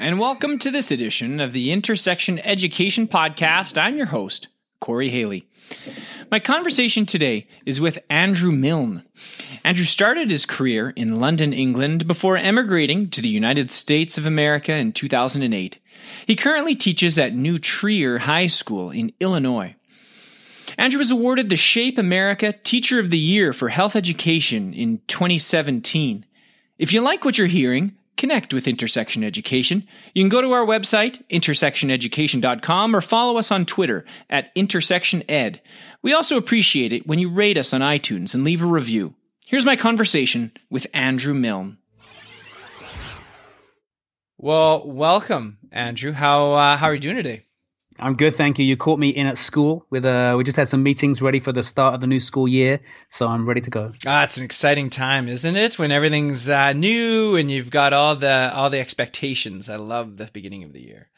And welcome to this edition of the Intersection Education Podcast. I'm your host, Corey Haley. My conversation today is with Andrew Milne. Andrew started his career in London, England, before emigrating to the United States of America in 2008. He currently teaches at New Trier High School in Illinois. Andrew was awarded the Shape America Teacher of the Year for Health Education in 2017. If you like what you're hearing, connect with Intersection Education. You can go to our website, intersectioneducation.com, or follow us on Twitter at IntersectionEd. We also appreciate it when you rate us on iTunes and leave a review. Here's my conversation with Andrew Milne. Well, welcome, Andrew. How uh, how are you doing today? I'm good, thank you. You caught me in at school with uh we just had some meetings ready for the start of the new school year, so I'm ready to go. Ah, it's an exciting time, isn't it? When everything's uh, new and you've got all the all the expectations. I love the beginning of the year.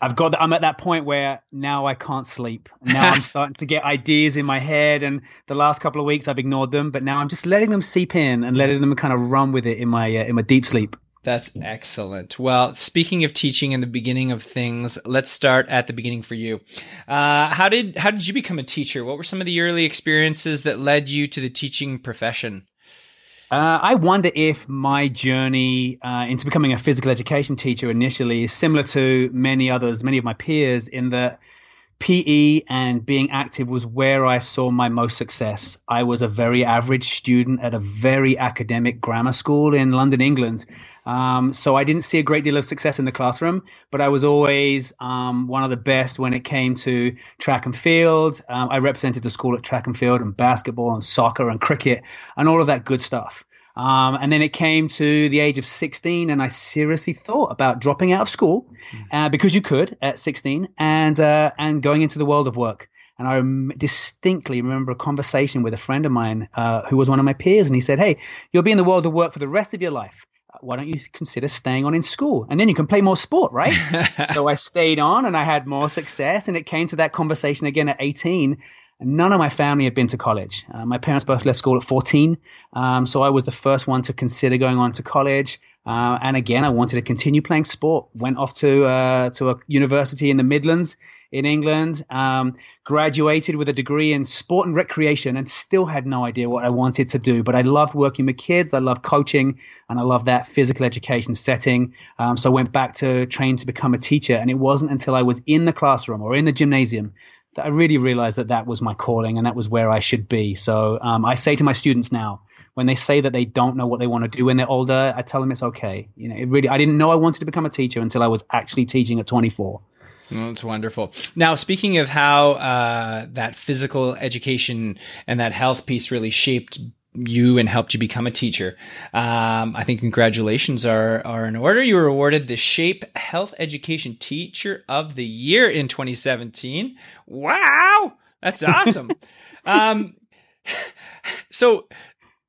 I've got I'm at that point where now I can't sleep. Now I'm starting to get ideas in my head and the last couple of weeks I've ignored them, but now I'm just letting them seep in and letting them kind of run with it in my uh, in my deep sleep. That's excellent. Well, speaking of teaching in the beginning of things, let's start at the beginning for you. Uh, how did how did you become a teacher? What were some of the early experiences that led you to the teaching profession? Uh, I wonder if my journey uh, into becoming a physical education teacher initially is similar to many others, many of my peers, in that PE and being active was where I saw my most success. I was a very average student at a very academic grammar school in London, England. Um, so I didn't see a great deal of success in the classroom, but I was always um, one of the best when it came to track and field. Um, I represented the school at track and field and basketball and soccer and cricket and all of that good stuff. Um, and then it came to the age of 16, and I seriously thought about dropping out of school mm. uh, because you could at 16 and uh, and going into the world of work. And I rem- distinctly remember a conversation with a friend of mine uh, who was one of my peers, and he said, "Hey, you'll be in the world of work for the rest of your life. Why don't you consider staying on in school, and then you can play more sport, right?" so I stayed on, and I had more success. And it came to that conversation again at 18 None of my family had been to college. Uh, my parents both left school at 14, um, so I was the first one to consider going on to college. Uh, and again, I wanted to continue playing sport. Went off to uh, to a university in the Midlands in England. Um, graduated with a degree in sport and recreation, and still had no idea what I wanted to do. But I loved working with kids. I loved coaching, and I loved that physical education setting. Um, so I went back to train to become a teacher. And it wasn't until I was in the classroom or in the gymnasium that I really realized that that was my calling and that was where I should be. So um, I say to my students now, when they say that they don't know what they want to do when they're older, I tell them it's okay. You know, it really, I didn't know I wanted to become a teacher until I was actually teaching at 24. that's wonderful. Now, speaking of how uh, that physical education and that health piece really shaped you and helped you become a teacher. Um, I think congratulations are are in order. You were awarded the Shape Health Education Teacher of the Year in 2017. Wow, that's awesome. um, so,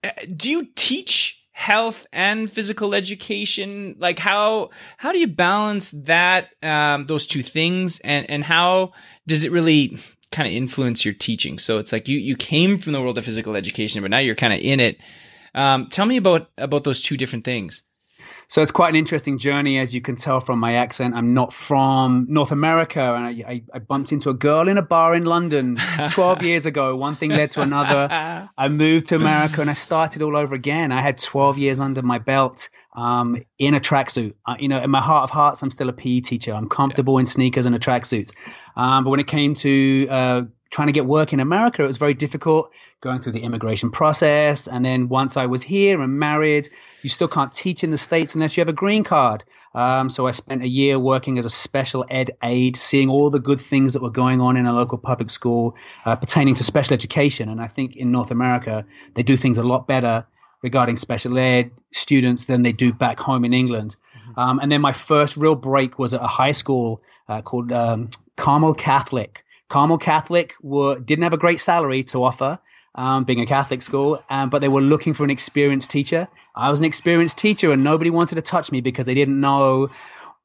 uh, do you teach? health and physical education like how how do you balance that um, those two things and and how does it really kind of influence your teaching. So it's like you you came from the world of physical education, but now you're kind of in it. Um, tell me about about those two different things. So it's quite an interesting journey, as you can tell from my accent. I'm not from North America, and I, I, I bumped into a girl in a bar in London 12 years ago. One thing led to another. I moved to America, and I started all over again. I had 12 years under my belt um, in a tracksuit. Uh, you know, in my heart of hearts, I'm still a PE teacher. I'm comfortable yeah. in sneakers and a tracksuit. Um, but when it came to uh, trying to get work in America, it was very difficult going through the immigration process. And then once I was here and married, you still can't teach in the States unless you have a green card. Um, so I spent a year working as a special ed aide, seeing all the good things that were going on in a local public school uh, pertaining to special education. And I think in North America, they do things a lot better regarding special ed students than they do back home in England. Mm-hmm. Um, and then my first real break was at a high school uh, called um, Carmel Catholic. Carmel Catholic were, didn't have a great salary to offer, um, being a Catholic school, um, but they were looking for an experienced teacher. I was an experienced teacher, and nobody wanted to touch me because they didn't know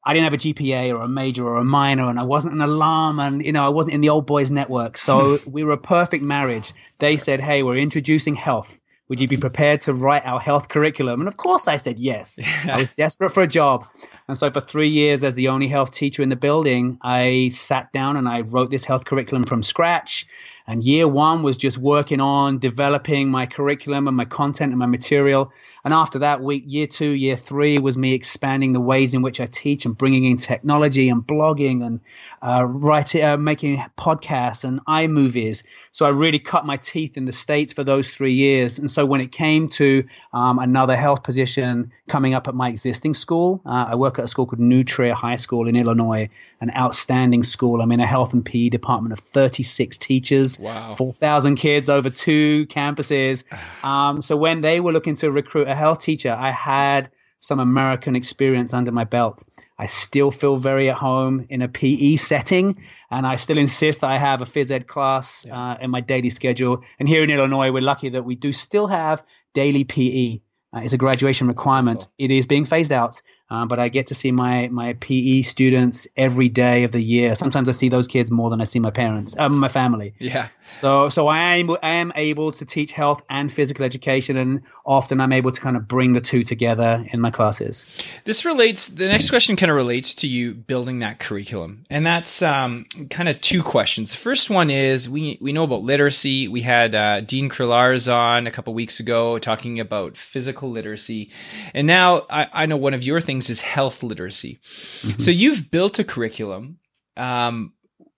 I didn't have a GPA or a major or a minor, and I wasn't an alarm, and you know I wasn't in the old boys network. So we were a perfect marriage. They said, "Hey, we're introducing health. Would you be prepared to write our health curriculum?" And of course, I said yes. I was desperate for a job, and so for three years, as the only health teacher in the building, I sat down and I wrote this health curriculum from scratch. And year one was just working on developing my curriculum and my content and my material. And after that, week year two, year three was me expanding the ways in which I teach and bringing in technology and blogging and uh, writing, uh, making podcasts and iMovies. So I really cut my teeth in the states for those three years. And so when it came to um, another health position coming up at my existing school, uh, I work at a school called New Trier High School in Illinois, an outstanding school. I'm in a health and PE department of 36 teachers, wow. 4,000 kids over two campuses. Um, so when they were looking to recruit a health teacher, I had some American experience under my belt. I still feel very at home in a PE setting, and I still insist I have a phys ed class uh, in my daily schedule. And here in Illinois, we're lucky that we do still have daily PE. Uh, it's a graduation requirement. It is being phased out, um, but I get to see my my PE students every day of the year. Sometimes I see those kids more than I see my parents, um, my family. Yeah. So so I am I am able to teach health and physical education, and often I'm able to kind of bring the two together in my classes. This relates. The next question kind of relates to you building that curriculum, and that's um, kind of two questions. The first one is we we know about literacy. We had uh, Dean Kriellaars on a couple weeks ago talking about physical literacy, and now I, I know one of your things things is health literacy. Mm-hmm. So you've built a curriculum. Um,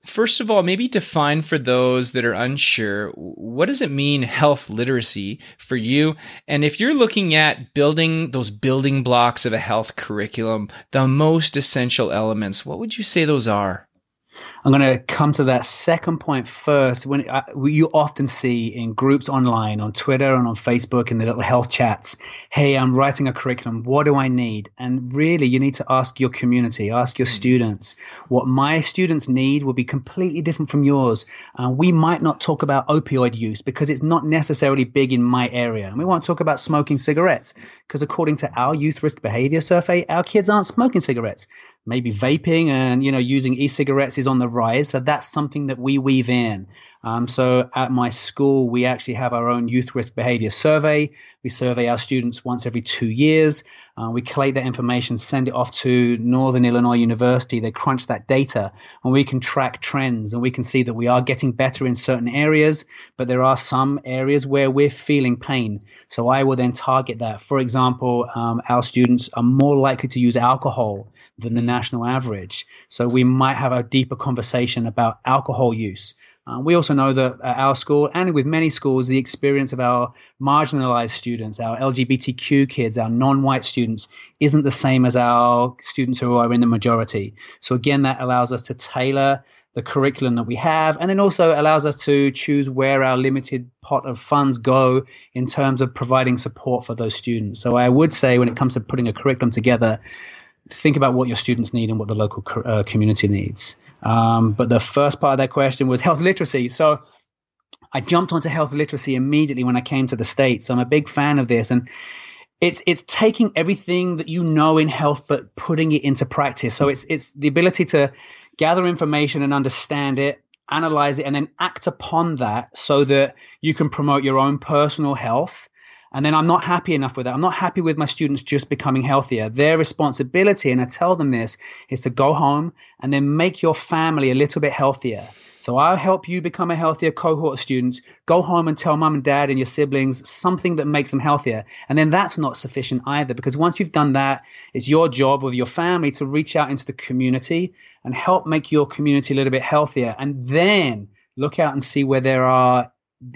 first of all, maybe define for those that are unsure what does it mean health literacy for you? And if you're looking at building those building blocks of a health curriculum, the most essential elements, what would you say those are? I'm going to come to that second point first. When uh, you often see in groups online, on Twitter and on Facebook, in the little health chats, "Hey, I'm writing a curriculum. What do I need?" And really, you need to ask your community, ask your mm. students. What my students need will be completely different from yours. Uh, we might not talk about opioid use because it's not necessarily big in my area, and we won't talk about smoking cigarettes because, according to our youth risk behavior survey, our kids aren't smoking cigarettes maybe vaping and you know using e-cigarettes is on the rise. So that's something that we weave in um, so at my school we actually have our own youth risk behavior survey. We survey our students once every two years. Uh, we collate that information send it off to northern illinois university. They crunch that data and we can track trends and we can see that we are getting better in certain areas but there are some areas where we're feeling pain. So i will then target that. For example um, our students are more likely to use alcohol than the national average. So we might have a deeper conversation about alcohol use. Uh, we also know that at our school and with many schools, the experience of our marginalized students, our LGBTQ kids, our non white students, isn't the same as our students who are in the majority. So, again, that allows us to tailor the curriculum that we have and then also allows us to choose where our limited pot of funds go in terms of providing support for those students. So, I would say when it comes to putting a curriculum together, think about what your students need and what the local uh, community needs. Um, but the first part of that question was health literacy. So I jumped onto health literacy immediately when I came to the States. So I'm a big fan of this. And it's it's taking everything that you know in health but putting it into practice. So it's it's the ability to gather information and understand it, analyze it, and then act upon that so that you can promote your own personal health and then I'm not happy enough with that. I'm not happy with my students just becoming healthier. Their responsibility, and I tell them this, is to go home and then make your family a little bit healthier. So I'll help you become a healthier cohort of students. Go home and tell mom and dad and your siblings something that makes them healthier. And then that's not sufficient either because once you've done that, it's your job with your family to reach out into the community and help make your community a little bit healthier. And then look out and see where there are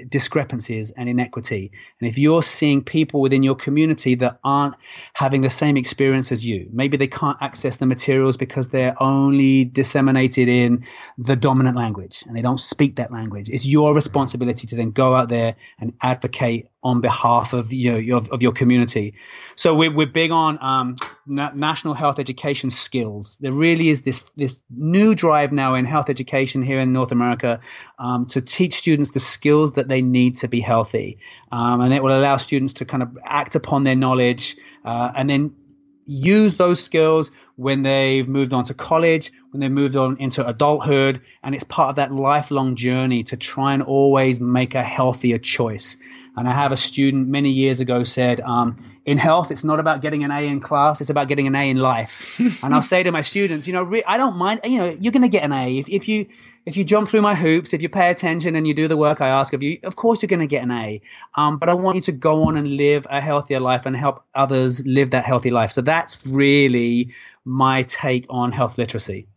discrepancies and inequity. And if you're seeing people within your community that aren't having the same experience as you, maybe they can't access the materials because they're only disseminated in the dominant language and they don't speak that language. It's your mm-hmm. responsibility to then go out there and advocate on behalf of you know, your, of your community. So we're, we're big on um, na- national health education skills. There really is this this new drive now in health education here in North America um, to teach students the skills that they need to be healthy, um, and it will allow students to kind of act upon their knowledge uh, and then use those skills when they've moved on to college, when they've moved on into adulthood, and it's part of that lifelong journey to try and always make a healthier choice. And I have a student many years ago said, um, in health, it's not about getting an A in class, it's about getting an A in life. and I'll say to my students, you know, re- I don't mind, you know, you're going to get an A. If, if you, if you jump through my hoops, if you pay attention and you do the work I ask of you, of course you're going to get an A. Um, but I want you to go on and live a healthier life and help others live that healthy life. So that's really my take on health literacy.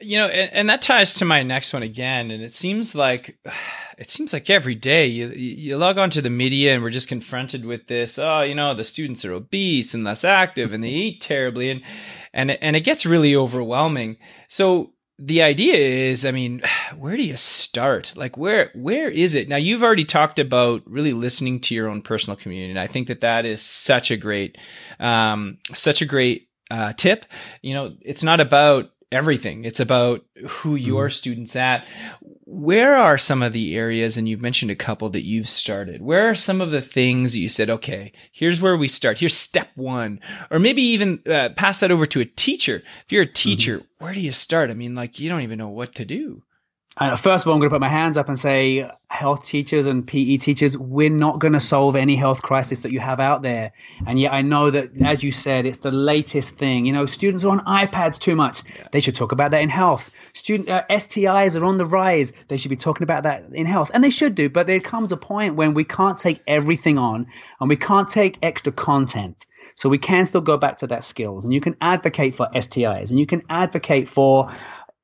You know, and, and, that ties to my next one again. And it seems like it seems like every day you you log onto the media and we're just confronted with this. Oh, you know, the students are obese and less active and they eat terribly, and and and it gets really overwhelming. So the idea is, I mean, where do you start? Like, where where is it? Now, you've already talked about really listening to your own personal community, and I think that that is such a great, um, such a great uh, tip. You know, it's not about everything. It's about who your mm. students at. Where are some of the areas, and you've mentioned a couple that you've started. Where are some of the things you said, okay, here's where we start. Here's step one, or maybe even uh, pass that over to a teacher. If you're a teacher, mm-hmm. where do you start? I mean, like you don't even know what to do. Uh, first of all, I'm going to put my hands up and say, health teachers and PE teachers, we're not going to solve any health crisis that you have out there. And yet, I know that, as you said, it's the latest thing. You know, students are on iPads too much. They should talk about that in health. Student uh, STIs are on the rise. They should be talking about that in health, and they should do. But there comes a point when we can't take everything on, and we can't take extra content. So we can still go back to that skills, and you can advocate for STIs, and you can advocate for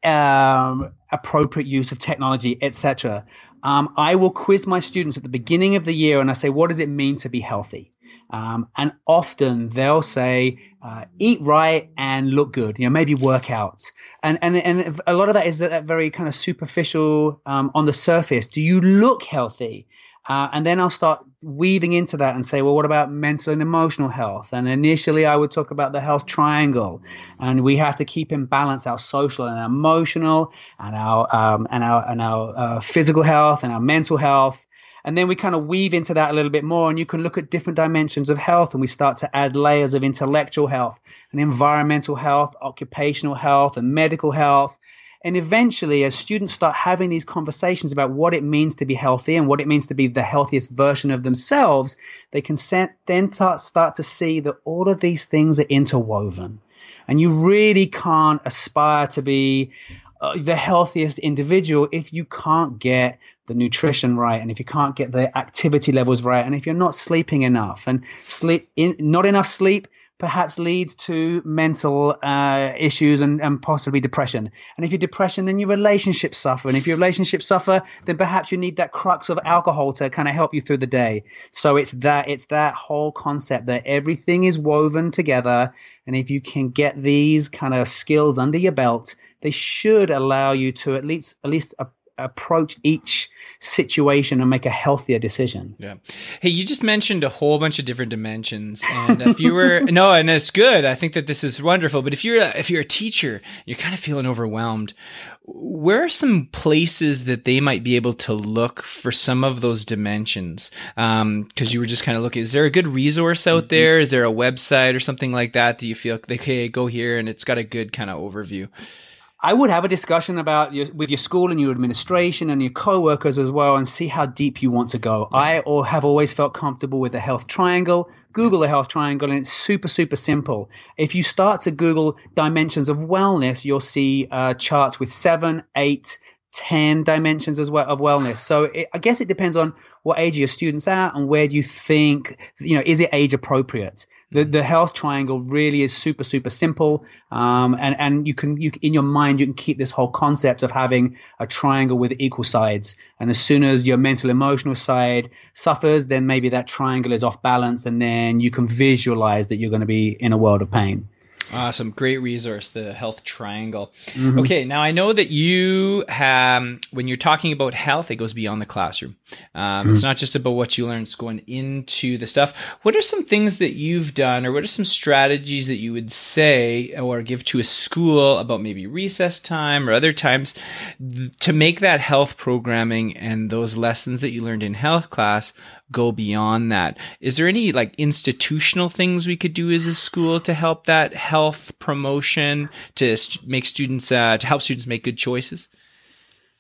um, appropriate use of technology, etc. Um, I will quiz my students at the beginning of the year and I say, what does it mean to be healthy? Um, and often they'll say, uh, eat right and look good, you know, maybe work out. And, and, and a lot of that is that very kind of superficial um, on the surface. Do you look healthy? Uh, and then I'll start weaving into that and say, well, what about mental and emotional health? And initially, I would talk about the health triangle, and we have to keep in balance our social and emotional, and our um, and our and our uh, physical health and our mental health. And then we kind of weave into that a little bit more, and you can look at different dimensions of health, and we start to add layers of intellectual health and environmental health, occupational health, and medical health. And eventually, as students start having these conversations about what it means to be healthy and what it means to be the healthiest version of themselves, they can then start to see that all of these things are interwoven. And you really can't aspire to be uh, the healthiest individual if you can't get the nutrition right and if you can't get the activity levels right and if you're not sleeping enough and sleep in, not enough sleep perhaps leads to mental uh, issues and, and possibly depression. And if you're depression, then your relationships suffer. And if your relationships suffer, then perhaps you need that crux of alcohol to kind of help you through the day. So it's that it's that whole concept that everything is woven together. And if you can get these kind of skills under your belt, they should allow you to at least at least approach each situation and make a healthier decision. Yeah. Hey, you just mentioned a whole bunch of different dimensions, and if you were no, and it's good. I think that this is wonderful. But if you're a, if you're a teacher, you're kind of feeling overwhelmed. Where are some places that they might be able to look for some of those dimensions? Because um, you were just kind of looking. Is there a good resource out mm-hmm. there? Is there a website or something like that? Do you feel they okay, go here and it's got a good kind of overview? I would have a discussion about your, with your school and your administration and your co-workers as well, and see how deep you want to go. I or have always felt comfortable with the health triangle. Google the health triangle, and it's super super simple. If you start to Google dimensions of wellness, you'll see uh, charts with seven, eight, 10 dimensions as well of wellness. So it, I guess it depends on what age your students are and where do you think, you know, is it age appropriate? The, the health triangle really is super, super simple. Um, and, and you can, you, in your mind, you can keep this whole concept of having a triangle with equal sides. And as soon as your mental emotional side suffers, then maybe that triangle is off balance and then you can visualize that you're going to be in a world of pain. Awesome. Great resource, the health triangle. Mm-hmm. Okay. Now I know that you have, when you're talking about health, it goes beyond the classroom. Um, mm-hmm. It's not just about what you learn, it's going into the stuff. What are some things that you've done or what are some strategies that you would say or give to a school about maybe recess time or other times th- to make that health programming and those lessons that you learned in health class go beyond that. Is there any like institutional things we could do as a school to help that health promotion to st- make students uh, to help students make good choices?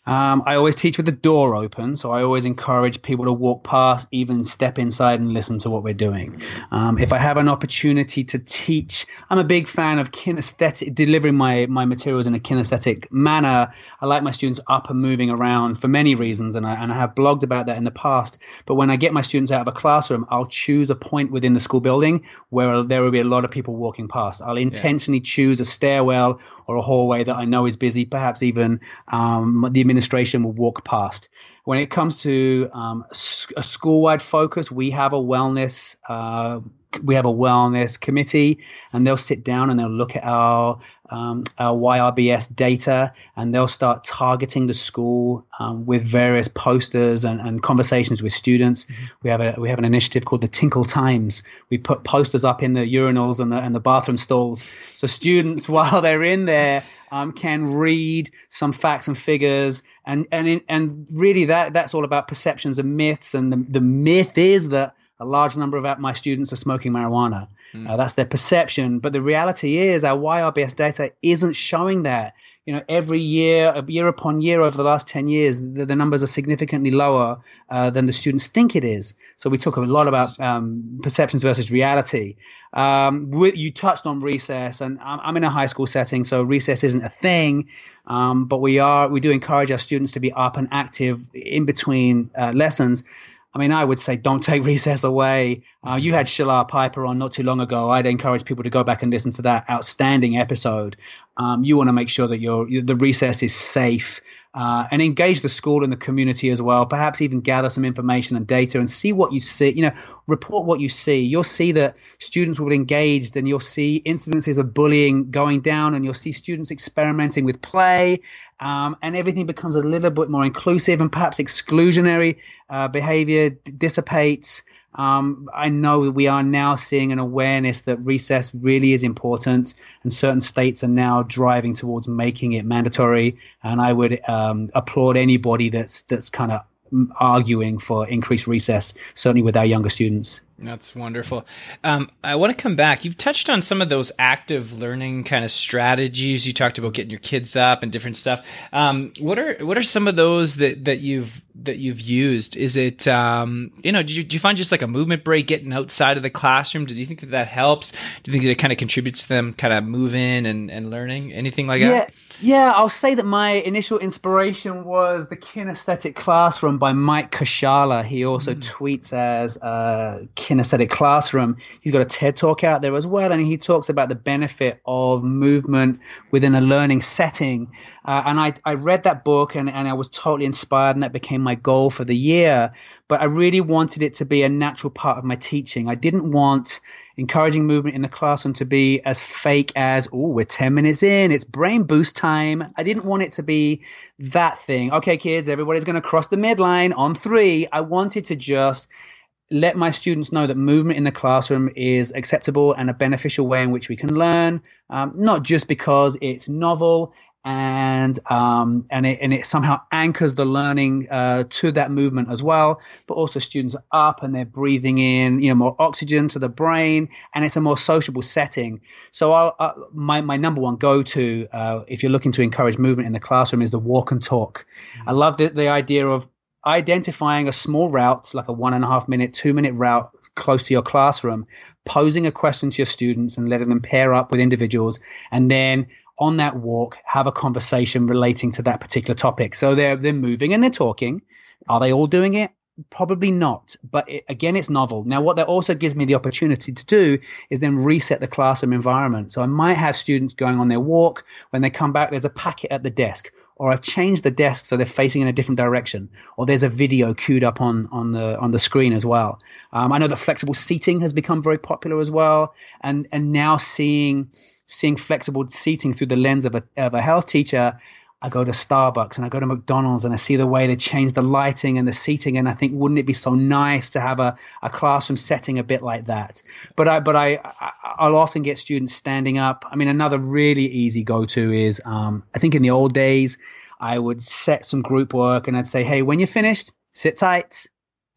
Um, I always teach with the door open, so I always encourage people to walk past, even step inside and listen to what we're doing. Um, if I have an opportunity to teach, I'm a big fan of kinesthetic, delivering my, my materials in a kinesthetic manner. I like my students up and moving around for many reasons, and I, and I have blogged about that in the past. But when I get my students out of a classroom, I'll choose a point within the school building where there will be a lot of people walking past. I'll intentionally yeah. choose a stairwell or a hallway that I know is busy, perhaps even um, the administration will walk past. When it comes to um, a school-wide focus, we have a wellness uh, we have a wellness committee, and they'll sit down and they'll look at our um, our YRBS data, and they'll start targeting the school um, with various posters and, and conversations with students. Mm-hmm. We have a we have an initiative called the Tinkle Times. We put posters up in the urinals and the and the bathroom stalls, so students while they're in there um, can read some facts and figures, and and in, and really that that's all about perceptions and myths. And the the myth is that a large number of my students are smoking marijuana. Mm. Uh, that's their perception, but the reality is our YRBS data isn't showing that. You know, every year, year upon year over the last ten years, the, the numbers are significantly lower uh, than the students think it is. So we talk a lot about um, perceptions versus reality. Um, you touched on recess, and I'm, I'm, in a high school setting, so recess isn't a thing. Um, but we are we do encourage our students to be up and active in between uh, lessons. I mean, I would say don't take recess away. Uh, you had Shilar Piper on not too long ago. I'd encourage people to go back and listen to that outstanding episode. Um, you want to make sure that your the recess is safe uh, and engage the school and the community as well. Perhaps even gather some information and data and see what you see. You know, report what you see. You'll see that students will be engaged, and you'll see incidences of bullying going down, and you'll see students experimenting with play, um, and everything becomes a little bit more inclusive, and perhaps exclusionary uh, behavior dissipates. Um, I know we are now seeing an awareness that recess really is important, and certain states are now driving towards making it mandatory. And I would um, applaud anybody that's that's kind of arguing for increased recess, certainly with our younger students. That's wonderful. Um, I want to come back. You've touched on some of those active learning kind of strategies. You talked about getting your kids up and different stuff. Um, what are what are some of those that, that you've that you've used? Is it um, you know? do you, you find just like a movement break, getting outside of the classroom? Do you think that that helps? Do you think that it kind of contributes to them kind of moving and and learning? Anything like yeah. that? Yeah, I'll say that my initial inspiration was the Kinesthetic Classroom by Mike Kuczala. He also mm. tweets as uh, kinesthetic classroom. He's got a TED talk out there as well, and he talks about the benefit of movement within a learning setting. Uh, and I, I read that book and, and I was totally inspired, and that became my goal for the year. But I really wanted it to be a natural part of my teaching. I didn't want encouraging movement in the classroom to be as fake as, oh, we're 10 minutes in, it's brain boost time. I didn't want it to be that thing. Okay, kids, everybody's going to cross the midline on three. I wanted to just let my students know that movement in the classroom is acceptable and a beneficial way in which we can learn, um, not just because it's novel and um, and it and it somehow anchors the learning uh, to that movement as well. But also students are up and they're breathing in you know more oxygen to the brain, and it's a more sociable setting. So I'll, uh, my my number one go to uh, if you're looking to encourage movement in the classroom is the walk and talk. Mm-hmm. I love the the idea of identifying a small route, like a one and a half minute, two minute route close to your classroom, posing a question to your students and letting them pair up with individuals, and then on that walk have a conversation relating to that particular topic. So they're they're moving and they're talking. Are they all doing it? Probably not, but it, again, it's novel. Now, what that also gives me the opportunity to do is then reset the classroom environment. So I might have students going on their walk. When they come back, there's a packet at the desk, or I've changed the desk so they're facing in a different direction, or there's a video queued up on on the on the screen as well. Um, I know that flexible seating has become very popular as well, and and now seeing seeing flexible seating through the lens of a of a health teacher I go to Starbucks and I go to McDonald's and I see the way they change the lighting and the seating and I think wouldn't it be so nice to have a, a classroom setting a bit like that? But I but I, I will often get students standing up. I mean another really easy go to is um, I think in the old days I would set some group work and I'd say hey when you're finished sit tight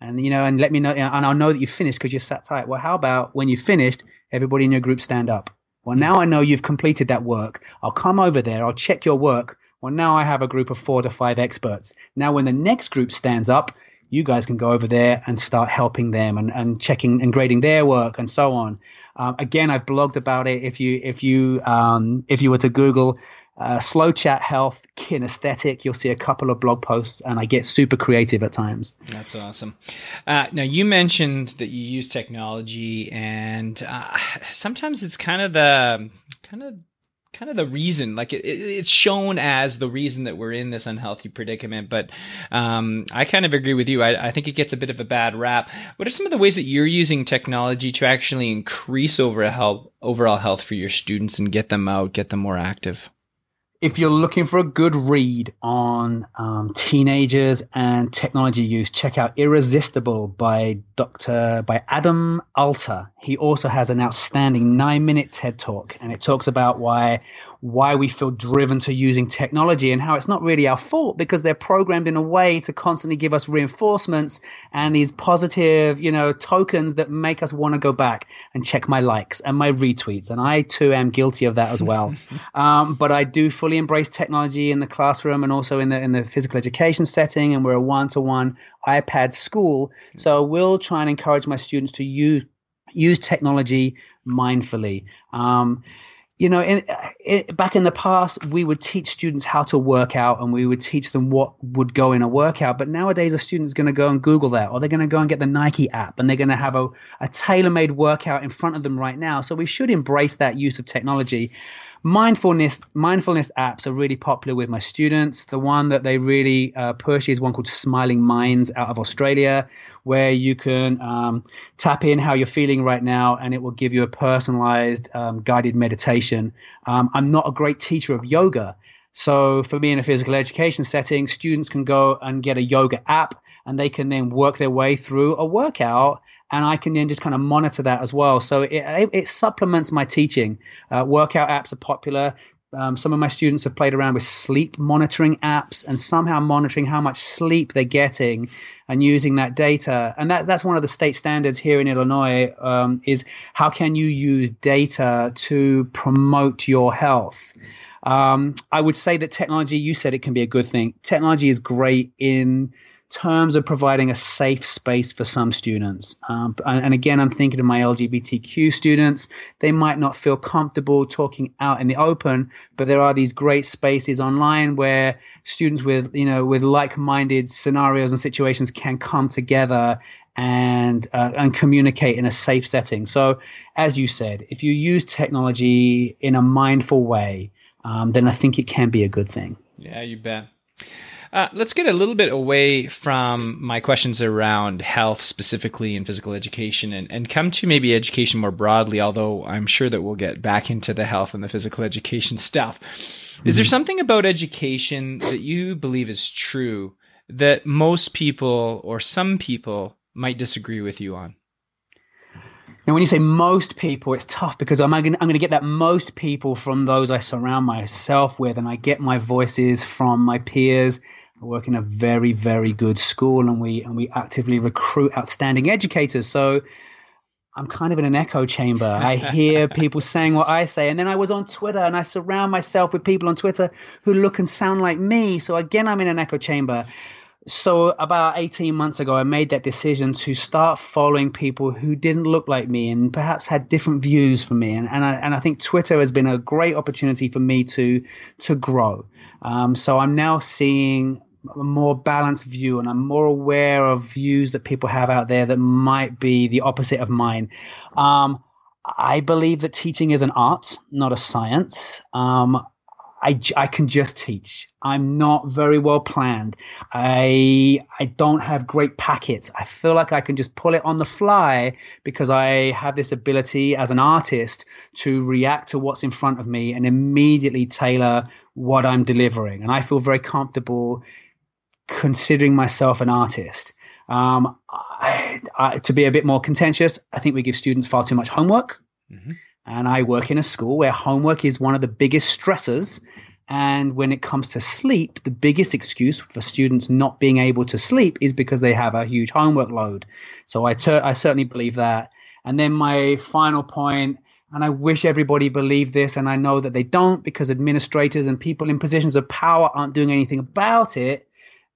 and you know and let me know and I'll know that you finished because you've sat tight. Well how about when you finished everybody in your group stand up. Well, now I know you've completed that work. I'll come over there. I'll check your work well, now I have a group of four to five experts. Now, when the next group stands up, you guys can go over there and start helping them and, and checking and grading their work and so on. Um, again, I've blogged about it. If you if you um, if you were to Google uh, slow chat health kinesthetic, you'll see a couple of blog posts, and I get super creative at times. That's awesome. Uh, now you mentioned that you use technology, and uh, sometimes it's kind of the kind of kind of the reason like it, it's shown as the reason that we're in this unhealthy predicament but um, i kind of agree with you I, I, think it gets a bit of a bad rap what are some of the ways that you're using technology to actually increase overall health, overall health for your students and get them out get them more active if you're looking for a good read on um, teenagers and technology use, check out Irresistible by Dr. by Adam Alter. He also has an outstanding nine-minute TED talk, and it talks about why why we feel driven to using technology and how it's not really our fault because they're programmed in a way to constantly give us reinforcements and these positive, you know, tokens that make us want to go back and check my likes and my retweets. And I too am guilty of that as well. um, but I do fully embrace technology in the classroom and also in the in the physical education setting. And we're a one-to-one iPad school, so we'll try and encourage my students to use use technology mindfully. Um, you know, in, in, back in the past, we would teach students how to work out and we would teach them what would go in a workout. But nowadays, a student's going to go and Google that or they're going to go and get the Nike app and they're going to have a, a tailor made workout in front of them right now. So we should embrace that use of technology mindfulness mindfulness apps are really popular with my students. The one that they really uh, push is one called Smiling Minds out of Australia, where you can um, tap in how you're feeling right now, and it will give you a personalized um, guided meditation. Um, I'm not a great teacher of yoga. So for me in a physical education setting, students can go and get a yoga app and they can then work their way through a workout and I can then just kind of monitor that as well. So it, it supplements my teaching. Uh, workout apps are popular. Um, some of my students have played around with sleep monitoring apps and somehow monitoring how much sleep they're getting and using that data. And that, that's one of the state standards here in Illinois um, is how can you use data to promote your health? Um, I would say that technology, you said it can be a good thing. Technology is great in terms of providing a safe space for some students. Um, and, and, again, I'm thinking of my LGBTQ students. They might not feel comfortable talking out in the open, but there are these great spaces online where students with, you know, with like-minded scenarios and situations can come together and uh, and communicate in a safe setting. So, as you said, if you use technology in a mindful way, um, then I think it can be a good thing. Yeah, you bet. Uh, let's get a little bit away from my questions around health specifically and physical education and, and come to maybe education more broadly, although I'm sure that we'll get back into the health and the physical education stuff. Mm-hmm. Is there mm-hmm. something about education that you believe is true that most people or some people might disagree with you on? Now, when you say most people, it's tough because I'm going to get that most people from those I surround myself with, and I get my voices from my peers I work in a very, very good school, and we and we actively recruit outstanding educators. So I'm kind of in an echo chamber. I hear people saying what I say, and then I was on Twitter, and I surround myself with people on Twitter who look and sound like me. So again, I'm in an echo chamber. So about 18 months ago i made that decision to start following people who didn't look like me and perhaps had different views from me. And, and, I, and I think twitter has been a great opportunity for me to to grow. Um, so i'm now seeing a more balanced view and i'm more aware of views that people have out there that might be the opposite of mine. Um, i believe that teaching is an art not a science. Um, I, I can just teach. I'm not very well planned. I I don't have great packets. I feel like I can just pull it on the fly because I have this ability as an artist to react to what's in front of me and immediately tailor what I'm delivering. And I feel very comfortable considering myself an artist. Um, I, I, to be a bit more contentious, I think we give students far too much homework. Mm-hmm and I work in a school where homework is one of the biggest stressors. And when it comes to sleep, the biggest excuse for students not being able to sleep is because they have a huge homework load. So I, ter- I certainly believe that. And then my final point, and I wish everybody believed this, and I know that they don't because administrators and people in positions of power aren't doing anything about it.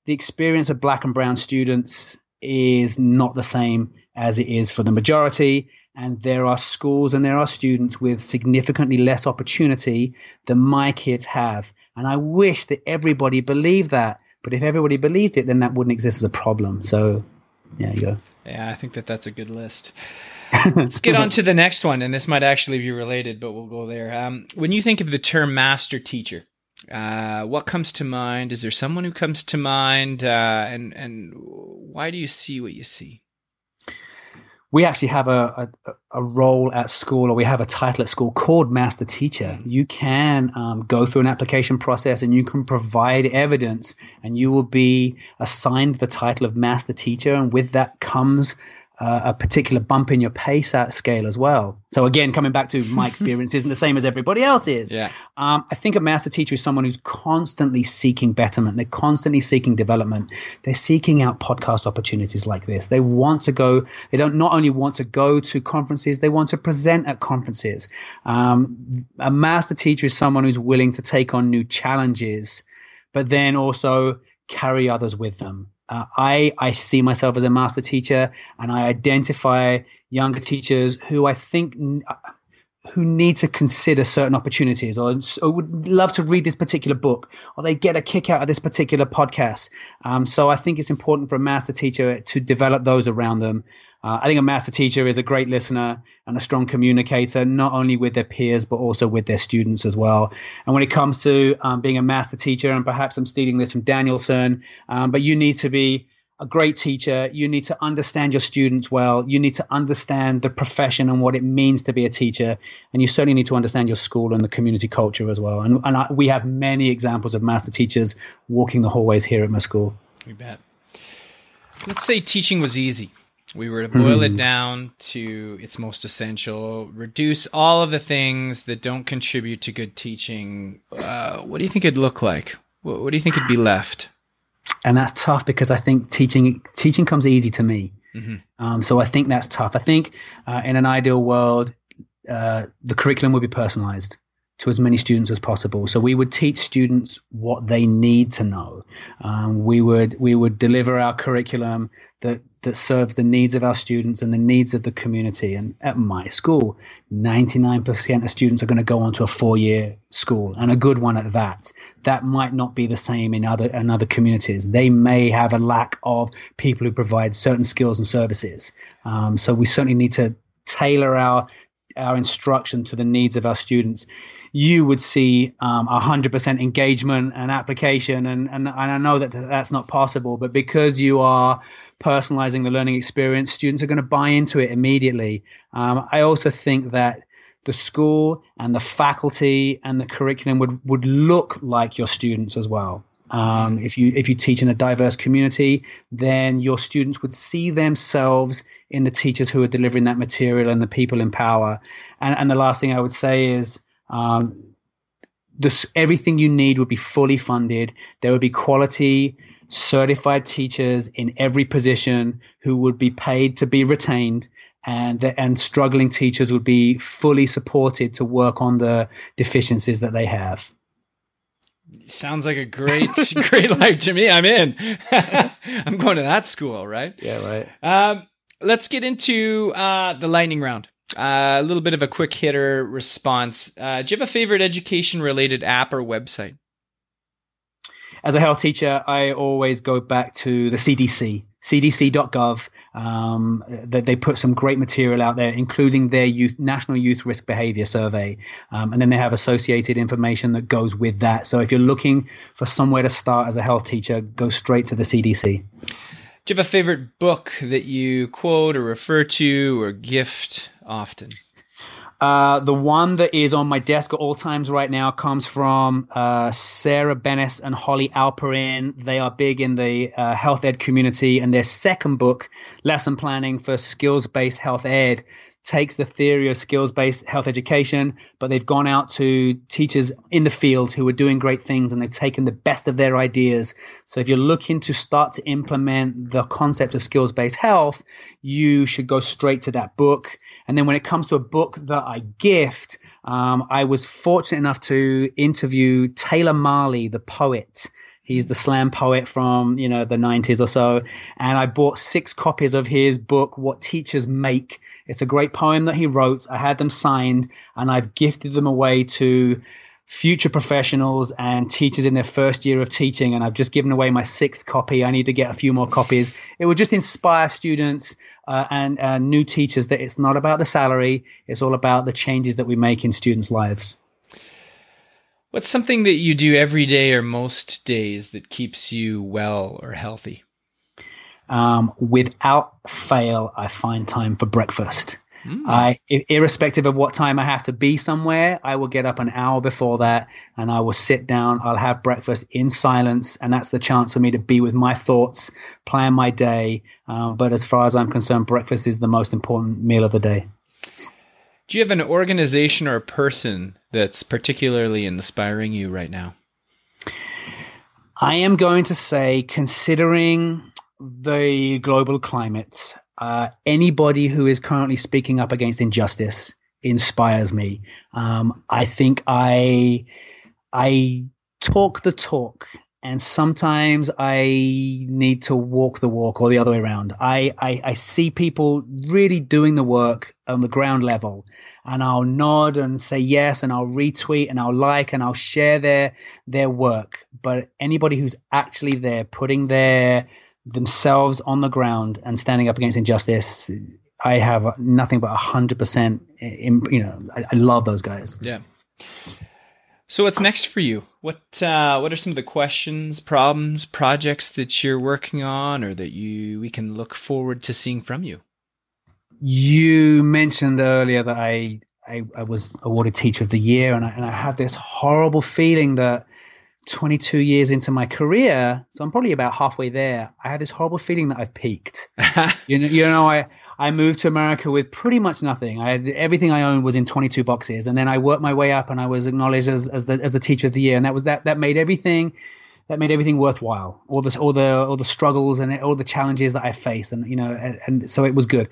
The experience of black and brown students is not the same as it is for the majority and there are schools and there are students with significantly less opportunity than my kids have. And I wish that everybody believed that. But if everybody believed it, then that wouldn't exist as a problem. So, yeah, you go. Yeah, I think that that's a good list. Let's get on to the next one, and this might actually be related, but we'll go there. Um, when you think of the term master teacher, uh, what comes to mind? Is there someone who comes to mind, uh, and and why do you see what you see? We actually have a, a, a, role at school or we have a title at school called master teacher. You can um, go through an application process and you can provide evidence and you will be assigned the title of master teacher. And with that comes uh, a particular bump in your pace at scale as well. So again, coming back to my experience isn't the same as everybody else's. Yeah. Um, I think a master teacher is someone who's constantly seeking betterment. They're constantly seeking development. They're seeking out podcast opportunities like this. They want to go. They don't not only want to go to conferences, they want to present at conferences. Um, a master teacher is someone who's willing to take on new challenges, but then also carry others with them. Uh, I I see myself as a master teacher, and I identify younger teachers who I think uh, who need to consider certain opportunities, or, or, would love to read this particular book, or they get a kick out of this particular podcast. Um, so I think it's important for a master teacher to develop those around them. Uh, I think a master teacher is a great listener and a strong communicator, not only with their peers, but also with their students as well. And when it comes to um, being a master teacher, and perhaps I'm stealing this from Danielson, um, but you need to be a great teacher. You need to understand your students well. You need to understand the profession and what it means to be a teacher. And you certainly need to understand your school and the community culture as well. And, and I, we have many examples of master teachers walking the hallways here at my school. We bet. Let's say teaching was easy we were to boil mm. it down to its most essential, reduce all of the things that don't contribute to good teaching. Uh, what do you think it'd look like? What, what, do you think it'd be left? And that's tough because I think teaching teaching comes easy to me. Mm-hmm. Um, so I think that's tough. I think uh, in an ideal world, uh, the curriculum would be personalized to as many students as possible. So we would teach students what they need to know. Um, we would we would deliver our curriculum that that serves the needs of our students and the needs of the community. And at my school, 99% of students are going to go on to a four-year school and a good one at that. That might not be the same in other in other communities. They may have a lack of people who provide certain skills and services. Um, so we certainly need to tailor our our instruction to the needs of our students you would see um, 100% engagement and application. And, and, and I know that that's not possible, but because you are personalizing the learning experience, students are going to buy into it immediately. Um, I also think that the school and the faculty and the curriculum would, would look like your students as well. Um, if you if you teach in a diverse community, then your students would see themselves in the teachers who are delivering that material and the people in power. And, and the last thing I would say is um, this, everything you need would be fully funded. There would be quality certified teachers in every position who would be paid to be retained and and struggling teachers would be fully supported to work on the deficiencies that they have. Sounds like a great, great life to me. I'm in. I'm going to that school, right? Yeah, right. Um, let's get into uh, the lightning round. Uh, a little bit of a quick hitter response. Uh, do you have a favorite education related app or website? As a health teacher, I always go back to the CDC, cdc.gov. Um, that they put some great material out there, including their youth, National Youth Risk Behavior Survey. Um, and then they have associated information that goes with that. So if you're looking for somewhere to start as a health teacher, go straight to the CDC. Do you have a favorite book that you quote or refer to or gift often? Uh, the one that is on my desk at all times right now comes from uh, Sarah Benes and Holly Alperin. They are big in the uh, health ed community, and their second book, Lesson Planning for Skills Based Health Ed, takes the theory of skills based health education, but they've gone out to teachers in the field who are doing great things and they've taken the best of their ideas. So if you're looking to start to implement the concept of skills based health, you should go straight to that book. And then when it comes to a book that I gift, um, I was fortunate enough to interview Taylor Mali, the poet. He's the slam poet from, you know, the 90s or so. And I bought six copies of his book, What Teachers Make. It's a great poem that he wrote. I had them signed and I've gifted them away to future professionals and teachers in their first year of teaching. And I've just given away my sixth copy. I need to get a few more copies. It would just inspire students uh, and uh, new teachers that it's not about the salary, it's all about the changes that we make in students' lives. What's something that you do every day or most days that keeps you well or healthy? Um, without fail, I find time for breakfast. Mm. I, irrespective of what time I have to be somewhere, I will get up an hour before that and I will sit down. I'll have breakfast in silence, and that's the chance for me to be with my thoughts, plan my day. Uh, but as far as I'm concerned, breakfast is the most important meal of the day. Do you have an organization or a person that's particularly inspiring you right now? I am going to say, considering the global climate, uh, anybody who is currently speaking up against injustice inspires me. Um, I think I I talk the talk and sometimes I need to walk the walk or the other way around. I, I, I, see people really doing the work on the ground level, and I'll nod and say yes, and I'll retweet and I'll like and I'll share their their work. But anybody who's actually there, putting their themselves on the ground and standing up against injustice, I have nothing but hundred percent. You know, I, I love those guys. Yeah. So what's next for you? What uh, what are some of the questions, problems, projects that you're working on, or that you we can look forward to seeing from you? You mentioned earlier that I I, I was awarded Teacher of the Year, and I, and I have this horrible feeling that 22 years into my career, so I'm probably about halfway there. I have this horrible feeling that I've peaked. you know, you know, I I moved to America with pretty much nothing. I had everything I owned was in 22 boxes, and then I worked my way up, and I was acknowledged as as the as the teacher of the year, and that was that that made everything that made everything worthwhile. All the all the all the struggles and all the challenges that I faced, and you know, and, and so it was good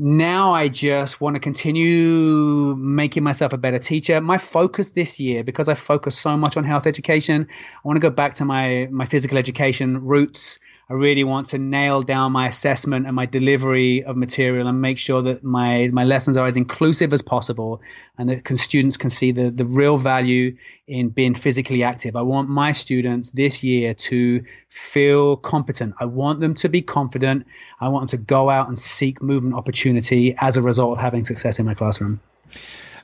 now I just want to continue making myself a better teacher. My focus this year, because I focus so much on health education, I want to go back to my, my physical education roots. I really want to nail down my assessment and my delivery of material and make sure that my, my lessons are as inclusive as possible and that students can see the, the real value in being physically active. I want my students this year to feel competent. I want them to be confident. I want them to go out and seek movement opportunity as a result of having success in my classroom.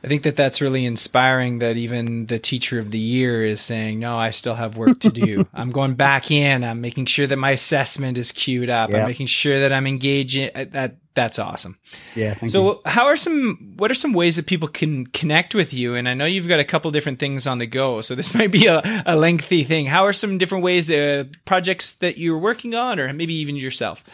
I think that that's really inspiring that even the teacher of the year is saying, no, I still have work to do. I'm going back in. I'm making sure that my assessment is queued up. I'm making sure that I'm engaging. Uh, that that's awesome. Yeah. so you. how are some, what are some ways that people can connect with you? And I know you've got a couple different things on the go. So this might be a, a lengthy thing. How are some different ways, uh, projects that you're working on or maybe even yourself?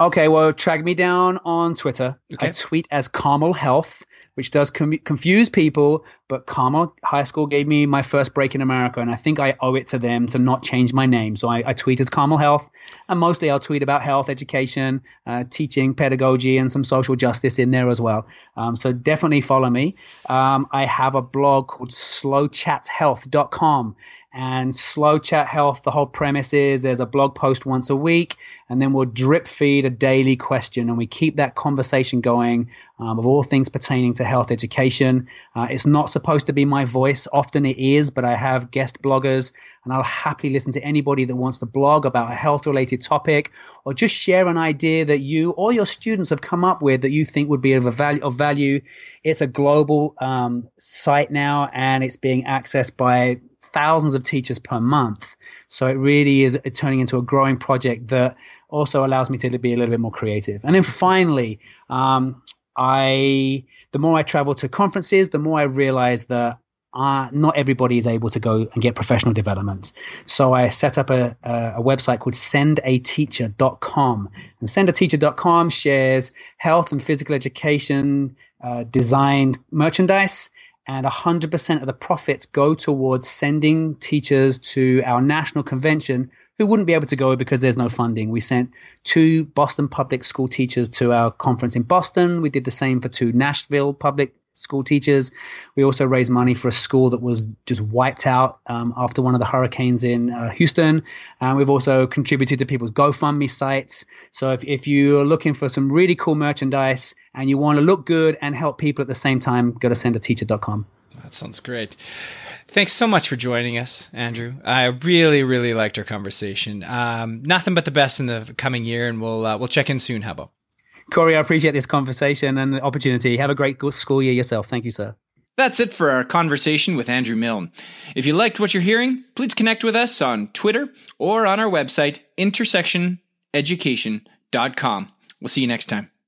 Okay, well, track me down on Twitter. Okay. I tweet as Carmel Health which does com- confuse people. But Carmel High School gave me my first break in America, and I think I owe it to them to not change my name. So I, I tweet as Carmel Health, and mostly I'll tweet about health, education, uh, teaching, pedagogy, and some social justice in there as well. Um, so definitely follow me. Um, I have a blog called slowchatshealth.com And Slow Chat Health, the whole premise is there's a blog post once a week, and then we'll drip feed a daily question, and we keep that conversation going um, of all things pertaining to health education. Uh, it's not supposed to be my voice, often it is, but I have guest bloggers, and I'll happily listen to anybody that wants to blog about a health related topic or just share an idea that you or your students have come up with that you think would be of, value, of value. It's a global um, site now, and it's being accessed by thousands of teachers per month. So it really is turning into a growing project that also allows me to be a little bit more creative. And then finally, um, I the more I travel to conferences, the more I realize that uh, not everybody is able to go and get professional development. So I set up a, a, a website called sendateacher.com. And sendateacher.com shares health and physical education uh, designed merchandise and 100% of the profits go towards sending teachers to our national convention who wouldn't be able to go because there's no funding. We sent two Boston public school teachers to our conference in Boston. We did the same for two Nashville public school teachers. We also raised money for a school that was just wiped out um, after one of the hurricanes in uh, Houston. And we've also contributed to people's GoFundMe sites. So if, if you're looking for some really cool merchandise and you want to look good and help people at the same time, go to sendateacher.com. That sounds great. Thanks so much for joining us, Andrew. I really, really liked our conversation. Um, nothing but the best in the coming year, and we'll uh, we'll check in soon. How about? Corey, I appreciate this conversation and the opportunity. Have a great school year yourself. Thank you, sir. That's it for our conversation with Andrew Milne. If you liked what you're hearing, please connect with us on Twitter or on our website, intersectioneducation.com. We'll see you next time.